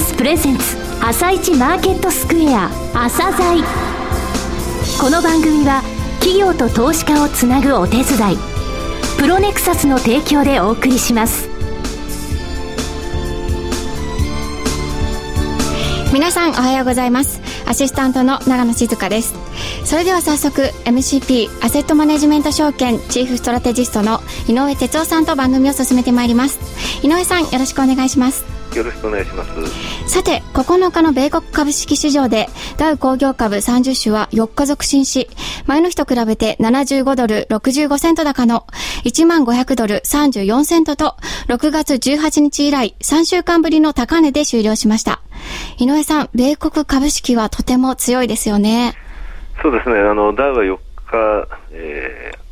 スプレゼンツ朝一マーケットスクエア朝鮮この番組は企業と投資家をつなぐお手伝い。プロネクサスの提供でお送りします。皆さんおはようございます。アシスタントの長野静香です。それでは早速 MCP アセットマネジメント証券チーフストラテジストの井上哲夫さんと番組を進めてまいります。井上さんよろしくお願いします。よろしくお願いします。さて9日の米国株式市場でダウ工業株30種は4日続伸し前の日と比べて75ドル65セント高の1万500ドル34セントと6月18日以来3週間ぶりの高値で終了しました。井上さん米国株式はとても強いですよね。そうですね。あのダウは4日、えー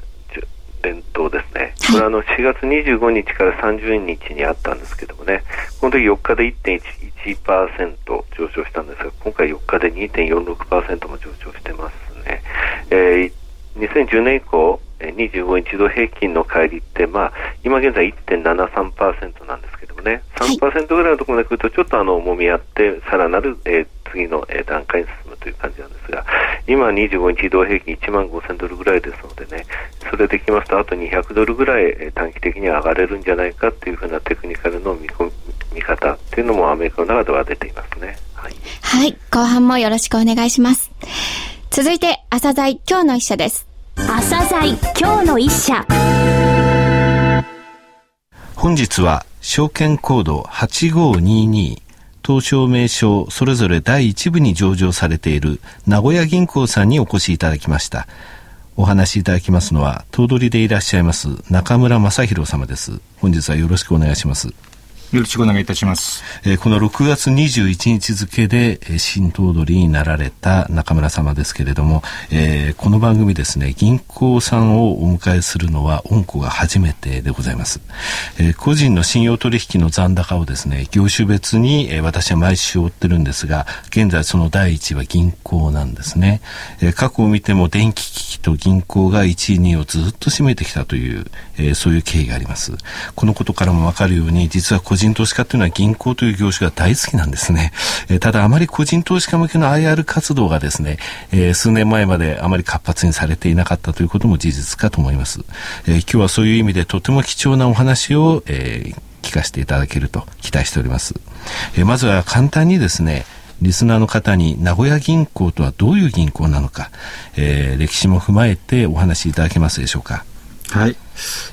連投ですね、これはあの4月25日から30日にあったんですけどもね、この時4日で1.11%上昇したんですが、今回4日で2.46%も上昇してますね。えー、2010年以降、25日度平均の乖離って、まあ、今現在1.73%なんですけどもね、3%ぐらいのところまで来ると、ちょっとあの、揉み合って、さらなる、えー、次の、えー、段階に進むという感じなんですが、今25日移動平均1万5000ドルぐらいですのでね、それできますと、あと200ドルぐらい、えー、短期的に上がれるんじゃないかっていうふうなテクニカルの見込見方っていうのもアメリカの中では出ていますね。はい。はい、後半もよろしくお願いします。続いて、朝鮮今日の一社です。朝鮮今日の一社。本日は証券コード8522東証名称それぞれ第1部に上場されている名古屋銀行さんにお越しいただきました。お話しいただきますのは頭取でいらっしゃいます中村正弘様です。本日はよろしくお願いします。よろしくお願いいたします。えー、この6月21日付で、えー、新頭取になられた中村様ですけれども、えー、この番組ですね、銀行さんをお迎えするのは恩子が初めてでございます。えー、個人の信用取引の残高をですね、業種別に、えー、私は毎週追ってるんですが、現在その第一は銀行なんですね。えー、過去を見ても電気機器と銀行が1位、2位をずっと占めてきたという、えー、そういう経緯があります。このことからもわかるように、実は個人投資家というのは銀行という業種が大好きなんですね。えー、ただあまり個人投資家向けの IR 活動がですね、えー、数年前まであまり活発にされていなかったということも事実かと思います。えー、今日はそういう意味でとても貴重なお話を、えー、聞かせていただけると期待しております。えー、まずは簡単にですね、リスナーの方に名古屋銀行とはどういう銀行なのか、えー、歴史も踏まえてお話しいただけますでしょうか。はい。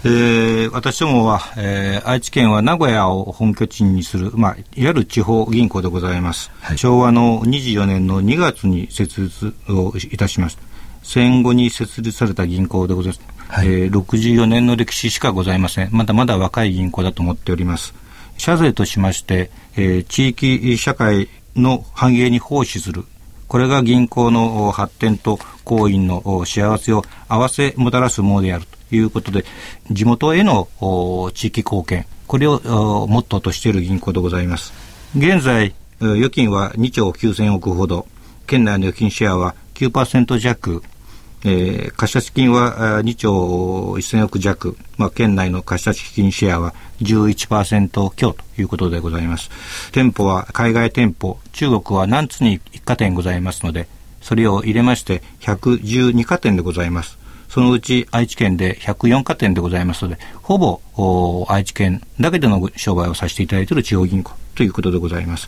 えー、私どもは、えー、愛知県は名古屋を本拠地にする、まあ、いわゆる地方銀行でございます。はい、昭和の24年の2月に設立をいたしました。戦後に設立された銀行でございます。はい、えー、64年の歴史しかございません。まだまだ若い銀行だと思っております。社税としまして、えー、地域社会の繁栄に奉仕する。これが銀行の発展と行員の幸せを合わせもたらすものであるということで、地元への地域貢献、これをモットーとしている銀行でございます。現在、預金は2兆9000億ほど、県内の預金シェアは9%弱、えー、貸出金は2兆1000億弱、まあ、県内の貸出金シェアは11%強ということでございます。店舗は海外店舗、中国は南津に1家店ございますので、それを入れまして112家店でございます。そのうち愛知県で104家店でございますので、ほぼ愛知県だけでの商売をさせていただいている地方銀行ということでございます。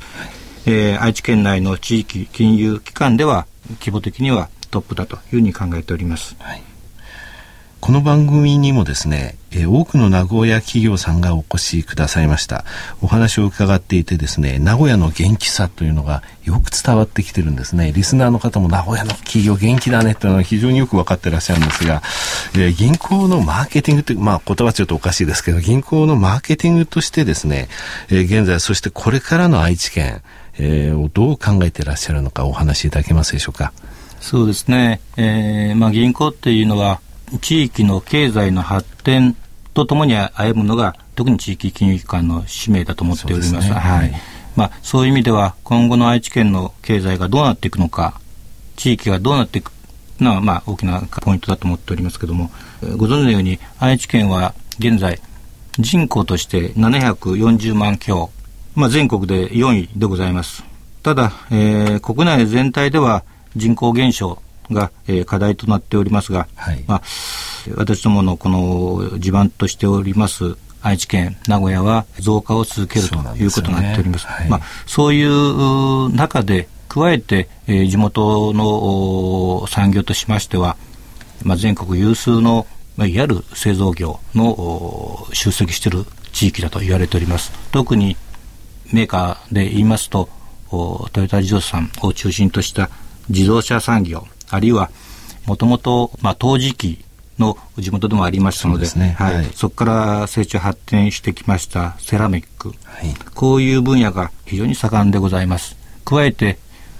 えー、愛知県内の地域金融機関では規模的にはトップだというふうに考えております。はいこの番組にもですね、え、多くの名古屋企業さんがお越しくださいました。お話を伺っていてですね、名古屋の元気さというのがよく伝わってきてるんですね。リスナーの方も名古屋の企業元気だねというのは非常によく分かってらっしゃるんですが、え、銀行のマーケティングって、まあ言葉ちょっとおかしいですけど、銀行のマーケティングとしてですね、え、現在そしてこれからの愛知県、え、をどう考えていらっしゃるのかお話しいただけますでしょうか。そうですね。えー、まあ銀行っていうのは、地域の経済の発展とともに歩むのが、特に地域金融機関の使命だと思っております。すね、はい。まあ、そういう意味では、今後の愛知県の経済がどうなっていくのか、地域がどうなっていくのは、まあ、大きなポイントだと思っておりますけれども、ご存知のように、愛知県は現在、人口として740万強、まあ、全国で4位でございます。ただ、えー、国内全体では人口減少が、えー、課題となっておりますが、はい、まあ、私どものこの地盤としております愛知県、名古屋は増加を続けるということになっております。そう、ねはい、まあ、そういう中で、加えて、えー、地元の産業としましては、まあ、全国有数の、まあ、いわゆる製造業の集積している地域だと言われております。特にメーカーで言いますと、トヨタ自動車さんを中心とした自動車産業、あるいはもともと、まあ、陶磁器の地元でもありましたので、そ、ね、はい、はい、そこから成長発展してきましたセラミック、はい、こういう分野が非常に盛んでございます。加えて、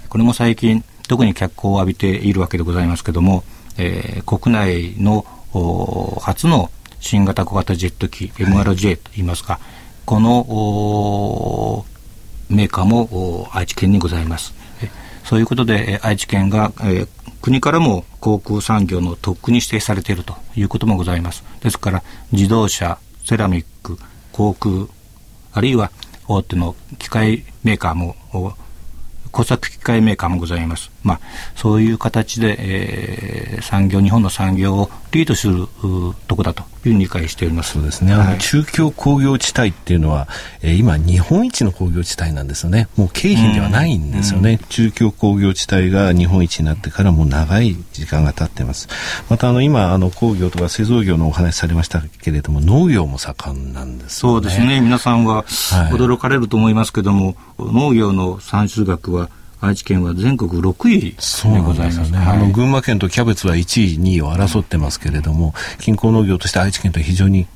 これも最近、特に脚光を浴びているわけでございますけども、えー、国内の初の新型小型ジェット機、MRJ といいますか、このメーカーも愛知県にございます。そういうことで、愛知県が、えー、国からも航空産業の特区に指定されているということもございます。ですから、自動車、セラミック、航空、あるいは大手の機械メーカーも工作機械メーカーもございます。まあ、そういう形で、えー、産業、日本の産業をリードするとこだというふうに理解しております。そうですね。あの、中京工業地帯っていうのは、えー、今、日本一の工業地帯なんですよね。もう京浜ではないんですよね。うん、中京工業地帯が日本一になってからもう長い時間が経ってます。また、あの、今、あの、工業とか製造業のお話されましたけれども、農業も盛んなんです、ね、そうですね。皆さんは驚かれると思いますけども、はい、農業の産出額は愛知県は全国6位でございます。ね、はい、あの群馬県とキャベツは1位、2位を争ってますけれども、近郊農業として愛知県と非常に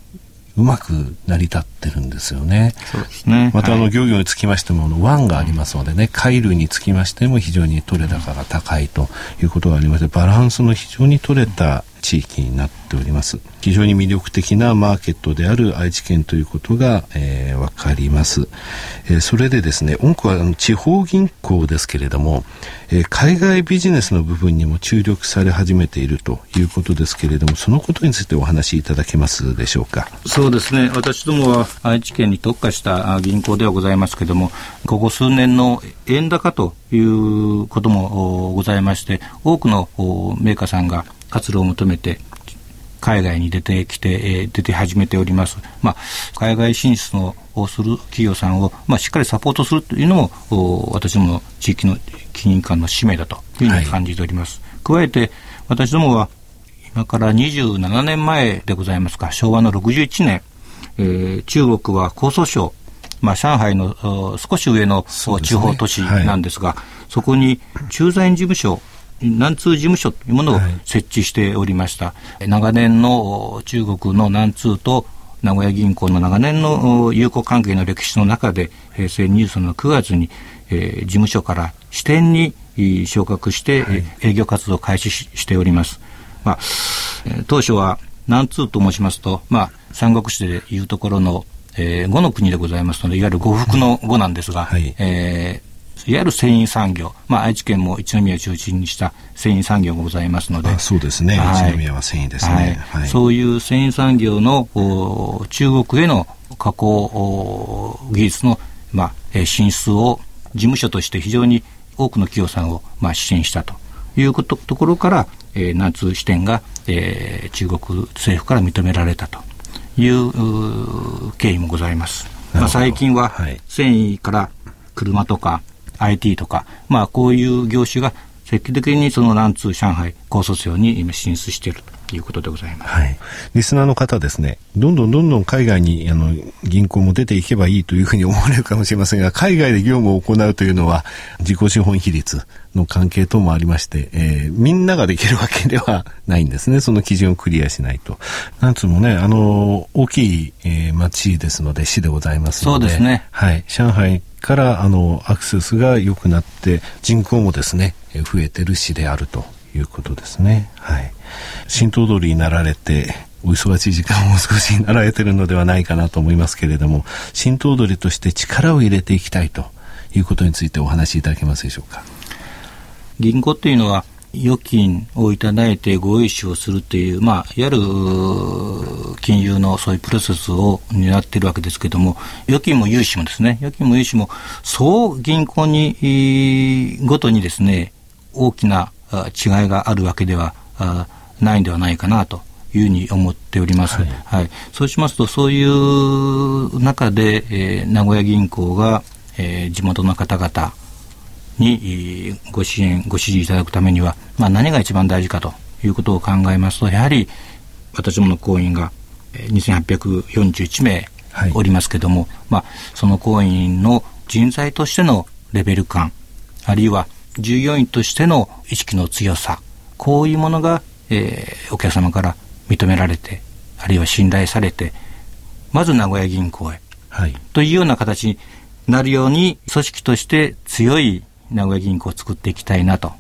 うまく成り立ってるんですよね。そうですね。また、あの、漁業につきましても、の、湾がありますのでね、貝類につきましても非常に取れ高が高いということがありまして、バランスの非常に取れた地域になっております。非常に魅力的なマーケットである愛知県ということが、えー、わかります。えー、それでですね、多くはあの地方銀行ですけれども、えー、海外ビジネスの部分にも注力され始めているということですけれども、そのことについてお話しいただけますでしょうか？そうですね。私どもは愛知県に特化した銀行ではございますけれども、ここ数年の円高ということもございまして、多くのメーカーさんが活動を求めて海外に出てきて、えー、出て始めております。まあ、海外進出のをする企業さんを、まあ、しっかりサポートするというのも、私どもの地域の金融機関の使命だというふうに感じております。はい、加えて、私どもは、今から27年前でございますか、昭和の61年、えー、中国は江蘇省、まあ、上海の少し上の地方都市なんですが、そ、ねはい、そこに駐在員事務所南通事務所というものを設置しておりました。はい、長年の中国の南通と名古屋銀行の長年の友好関係の歴史の中で、平成23年の9月に、えー、事務所から支店に昇格して、はい、営業活動を開始しております。まあ、当初は南通と申しますと、まあ、三国志でいうところの、えー、五の国でございますので、いわゆる呉服の語なんですが、はい、えーいわゆる繊維産業、まあ、愛知県も一宮を中心にした繊維産業がございますので、そうですね、はい、一宮は繊維ですね、はい、そういう繊維産業の中国への加工技術の、まあ、進出を事務所として非常に多くの企業さんを、まあ、支援したと。いうことところから、えー、南通支店が、えー、中国政府から認められたと。いう経緯もございます。まあ、最近は繊維から車とか IT とか、まあ、こういう業種が積極的にその南通上海高卒業に今進出していると。いうことでございます。はい。リスナーの方ですね、どんどんどんどん海外にあの銀行も出ていけばいいというふうに思われるかもしれませんが、海外で業務を行うというのは自己資本比率の関係等もありまして、えー、みんなができるわけではないんですね。その基準をクリアしないと。なんつうもね、あの、大きい、えー、町ですので、市でございますので。そうですね。はい。上海からあのアクセスが良くなって人口もですね増えてる市であるということですね。はい。新頭取になられてお忙しい時間を少しになられてるのではないかなと思いますけれども新頭取として力を入れていきたいということについてお話しいただけますでしょうか？銀行っていうのは預金をいただいてご融資をするっていう、まあ、いわゆる金融のそういうプロセスを担っているわけですけれども、預金も融資もですね、預金も融資も、そう銀行に、ごとにですね、大きな違いがあるわけではないんではないかなというふうに思っております。はい、はい、そうしますと、そういう中で、えー、名古屋銀行が、えー、地元の方々にご支援、ご支持いただくためには、まあ、何が一番大事かということを考えますと、やはり私どもの行員が2841名おりますけども、はい、まあ、その行員の人材としてのレベル感、あるいは従業員としての意識の強さ、こういうものが、えー、お客様から認められて、あるいは信頼されて、まず名古屋銀行へ、はい、というような形になるように、組織として強い名古屋銀行を作っていきたいなと。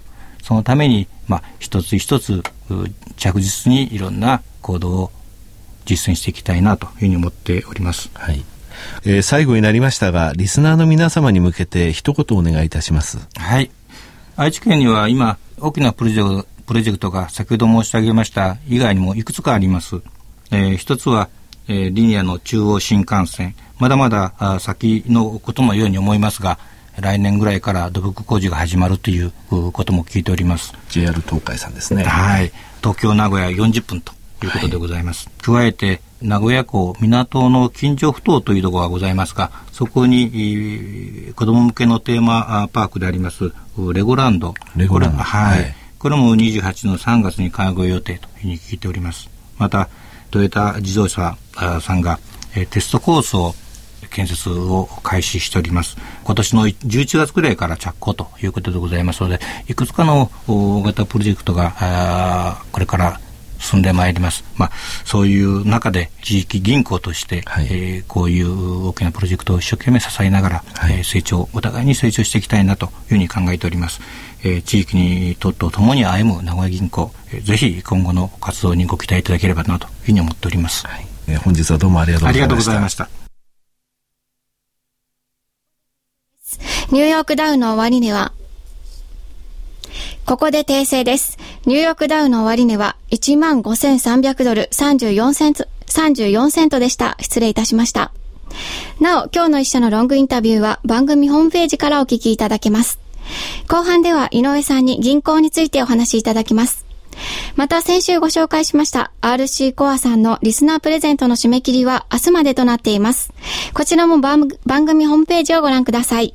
そのために、まあ、一つ一つ着実にいろんな行動を実践していきたいなというふうに思っております。はい。えー、最後になりましたが、リスナーの皆様に向けて一言お願いいたします。はい。愛知県には今、大きなプロジェクト、プロジェクトが先ほど申し上げました以外にもいくつかあります。えー、一つは、えー、リニアの中央新幹線。まだまだあ先のことのように思いますが、来年ぐらいから土木工事が始まるということも聞いております。JR 東海さんですね。はい。東京、名古屋40分ということでございます。はい、加えて、名古屋港港の近所埠頭というところがございますが、そこに子供向けのテーマパークでありますレゴランド。レゴランド。はい。はい、これも28の3月に開業予定というふうに聞いております。また、トヨタ自動車さんがテストコースを建設を開始しております。今年の11月くらいから着工ということでございますので、いくつかの大型プロジェクトが、これから進んでまいります。まあ、そういう中で地域銀行として、はい、えー、こういう大きなプロジェクトを一生懸命支えながら、はい、えー、成長、お互いに成長していきたいなというふうに考えております。えー、地域にとってともに歩む名古屋銀行、えー、ぜひ今後の活動にご期待いただければなというふうに思っております。はい、えー、本日はどうもありがとうございました。ありがとうございました。ニューヨークダウの終値は、ここで訂正です。ニューヨークダウの終値は15,300ドル34セント、34セントでした。失礼いたしました。なお、今日の一社のロングインタビューは番組ホームページからお聞きいただけます。後半では井上さんに銀行についてお話しいただきます。また先週ご紹介しました RC コアさんのリスナープレゼントの締め切りは明日までとなっています。こちらも番組ホームページをご覧ください。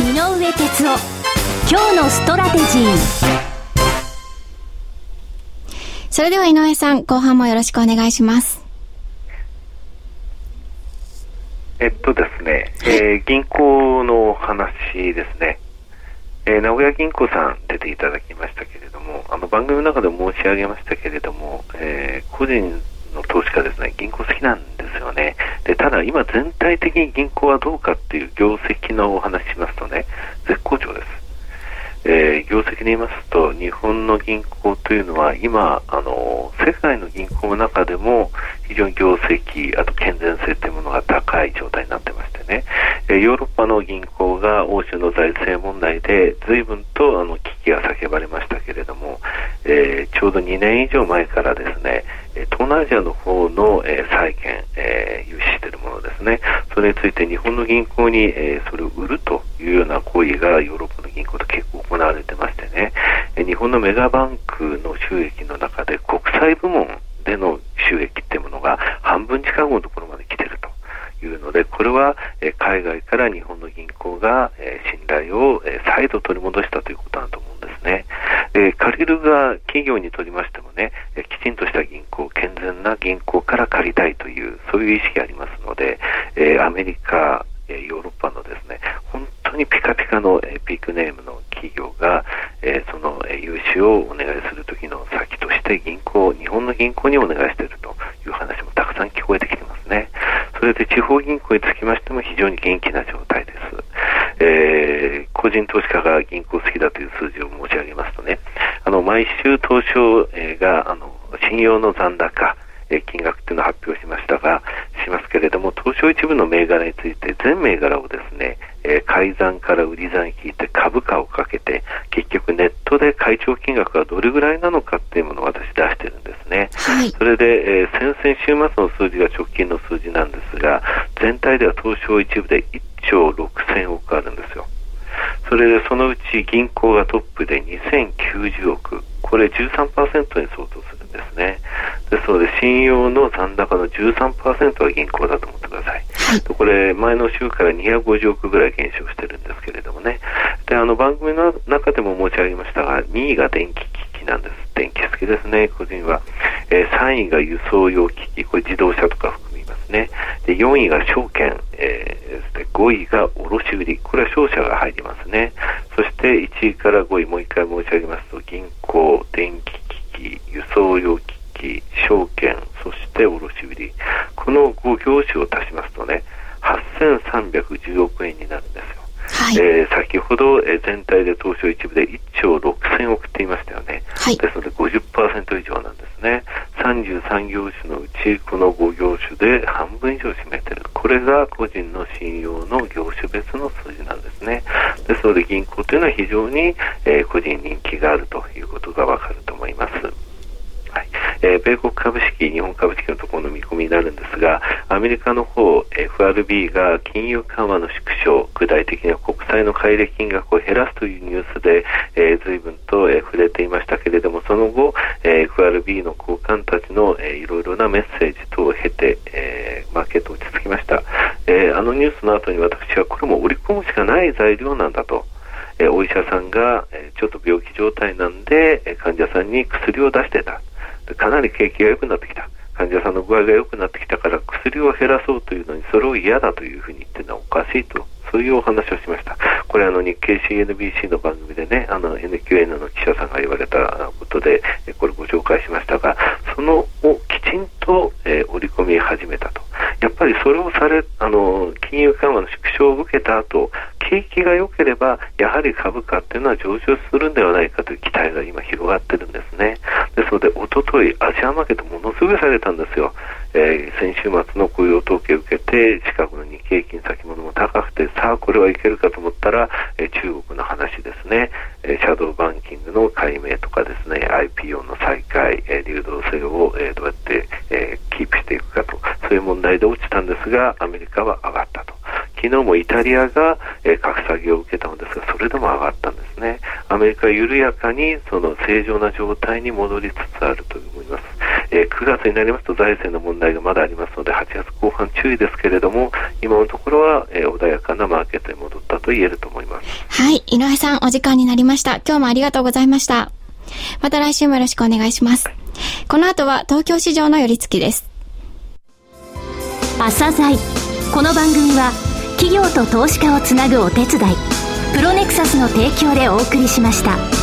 井上哲夫今日のストラテジー。それでは井上さん後半もよろしくお願いします。えっとですね、えー、銀行の話ですね、えー、名古屋銀行さん出ていただきましたけれどもあの番組の中で申し上げましたけれども、えー、個人の投資家ですね、銀行好きなんですよね。で、ただ今全体的に銀行はどうかっていう業績のお話しますとね、絶好調です。えー、業績で言いますと、日本の銀行というのは今、あの、世界の銀行の中でも非常に業績、あと健全性というものが高い状態になってますね、え、ヨーロッパの銀行が欧州の財政問題で随分とあの危機が叫ばれましたけれども、えー、ちょうど2年以上前からですね、東南アジアの方の、えー、債券、えー、融資しているものですね、それについて日本の銀行に、えー、それを売るというような行為がヨーロッパの銀行で結構行われてましてね、えー、日本のメガバンクの収益の中で国際部門での収益っていうものが半分近くのところまで来ているというので、これは、海外から日本の銀行が、え、信頼を、え、再度取り戻したということだと思うんですね。え借りる側、企業にとりましてもね、えきちんとした銀行、健全な銀行から借りたいという、そういう意識がありますので、えアメリカ、えヨーロッパのですね、本当にピカピカの、えビッグネームの企業が、え、その、え融資をお願いするときの先として銀行、日本の銀行にお願いしているという話もたくさん聞こえてきてますね。それで地方銀行につきましても非常に元気な状態です。えー、個人投資家が銀行好きだという数字を申し上げますとね、あの、毎週東証が、あの、信用の残高、え金額っていうのを発表しましたが、しますけれども、東証一部の銘柄について、全銘柄をですね、え、改ざんから売り算引いて株価をかけて、結局ネットで会長金額がどれぐらいなのかっていうものを私出してる。はい、それで、えー、先々週末の数字が直近の数字なんですが、全体では東証一部で1兆6000億あるんですよ。それでそのうち銀行がトップで2090億、これ13%に相当するんですね。ですので、信用の残高の13%は銀行だと思ってください。はい、これ、前の週から250億ぐらい減少してるんですけれどもね。で、あの番組の中でも申し上げましたが、2位が電気機器なんです。電気好きですね、個人は。えー、3位が輸送用機器、これ自動車とか含みますね。で、4位が証券、えー、5位が卸売これは商社が入りますね。そして1位から5位、もう一回申し上げますと、銀行、電気機器、輸送用機器、証券、そして卸売この5業種を足しますとね、8310億円になるんですよ。はい、えー、先ほど、えー、全体で東証一部で1兆6000億って言いましたよね。はい、ですので50%以上なんですね。33業種のうちこの5業種で半分以上占めてる。これが個人の信用の業種別の数字なんですね。ですので銀行というのは非常に、えー、個人人気があるということがわかると思います。はいえー、米国株式、日本株式のところの見込みになるんですが、アメリカの方、FRB が金融緩和の縮小、具体的には国債の買い入れ金額を減らすというニュースで、えー、随分と、えー、触れていましたけれども、その後、えー、FRB の高官たちの、えー、いろいろなメッセージ等を経て、えー、マーケット落ち着きました。えー、あのニュースの後に私はこれも織り込むしかない材料なんだと。えお医者さんが、えちょっと病気状態なんで、え患者さんに薬を出してた。かなり景気が良くなってきた。患者さんの具合が良くなってきたから薬を減らそうというのにそれを嫌だというふうに言ってるのはおかしいとそういうお話をしました。これあの日経 CNBC の番組でね、あの NQN の記者さんが言われたことで、これご紹介しましたが、そのをきちんと、えー、織り込み始めた。ぱりそれをされ、あの、金融緩和の縮小を受けた後、景気が良ければ、やはり株価っていうのは上昇するんではないかという期待が今広がってるんですね。ですので、おととい、アジアマーケットものすごい下げたんですよ。えー、先週末の雇用統計を受けて、近くの日経平均先物もあこれはいけるかと思ったら、えー、中国の話ですね、えー、シャドーバンキングの解明とかですね、IPO の再開、えー、流動性を、えー、どうやって、えー、キープしていくかと、そういう問題で落ちたんですが、アメリカは上がったと。昨日もイタリアが、えー、格下げを受けたのですが、それでも上がったんですね。アメリカは緩やかにその正常な状態に戻りつつあると思います。えー、9月になりますと財政の問題がまだありますので、8月後半注意ですけれども、今のところは、えー、穏やかなマーケットに戻ったと言えると思います。はい、井上さん、お時間になりました。今日もありがとうございました。また来週もよろしくお願いします。この後は東京市場の寄り付きです。朝鮮この番組は企業と投資家をつなぐお手伝いプロネクサスの提供でお送りしました。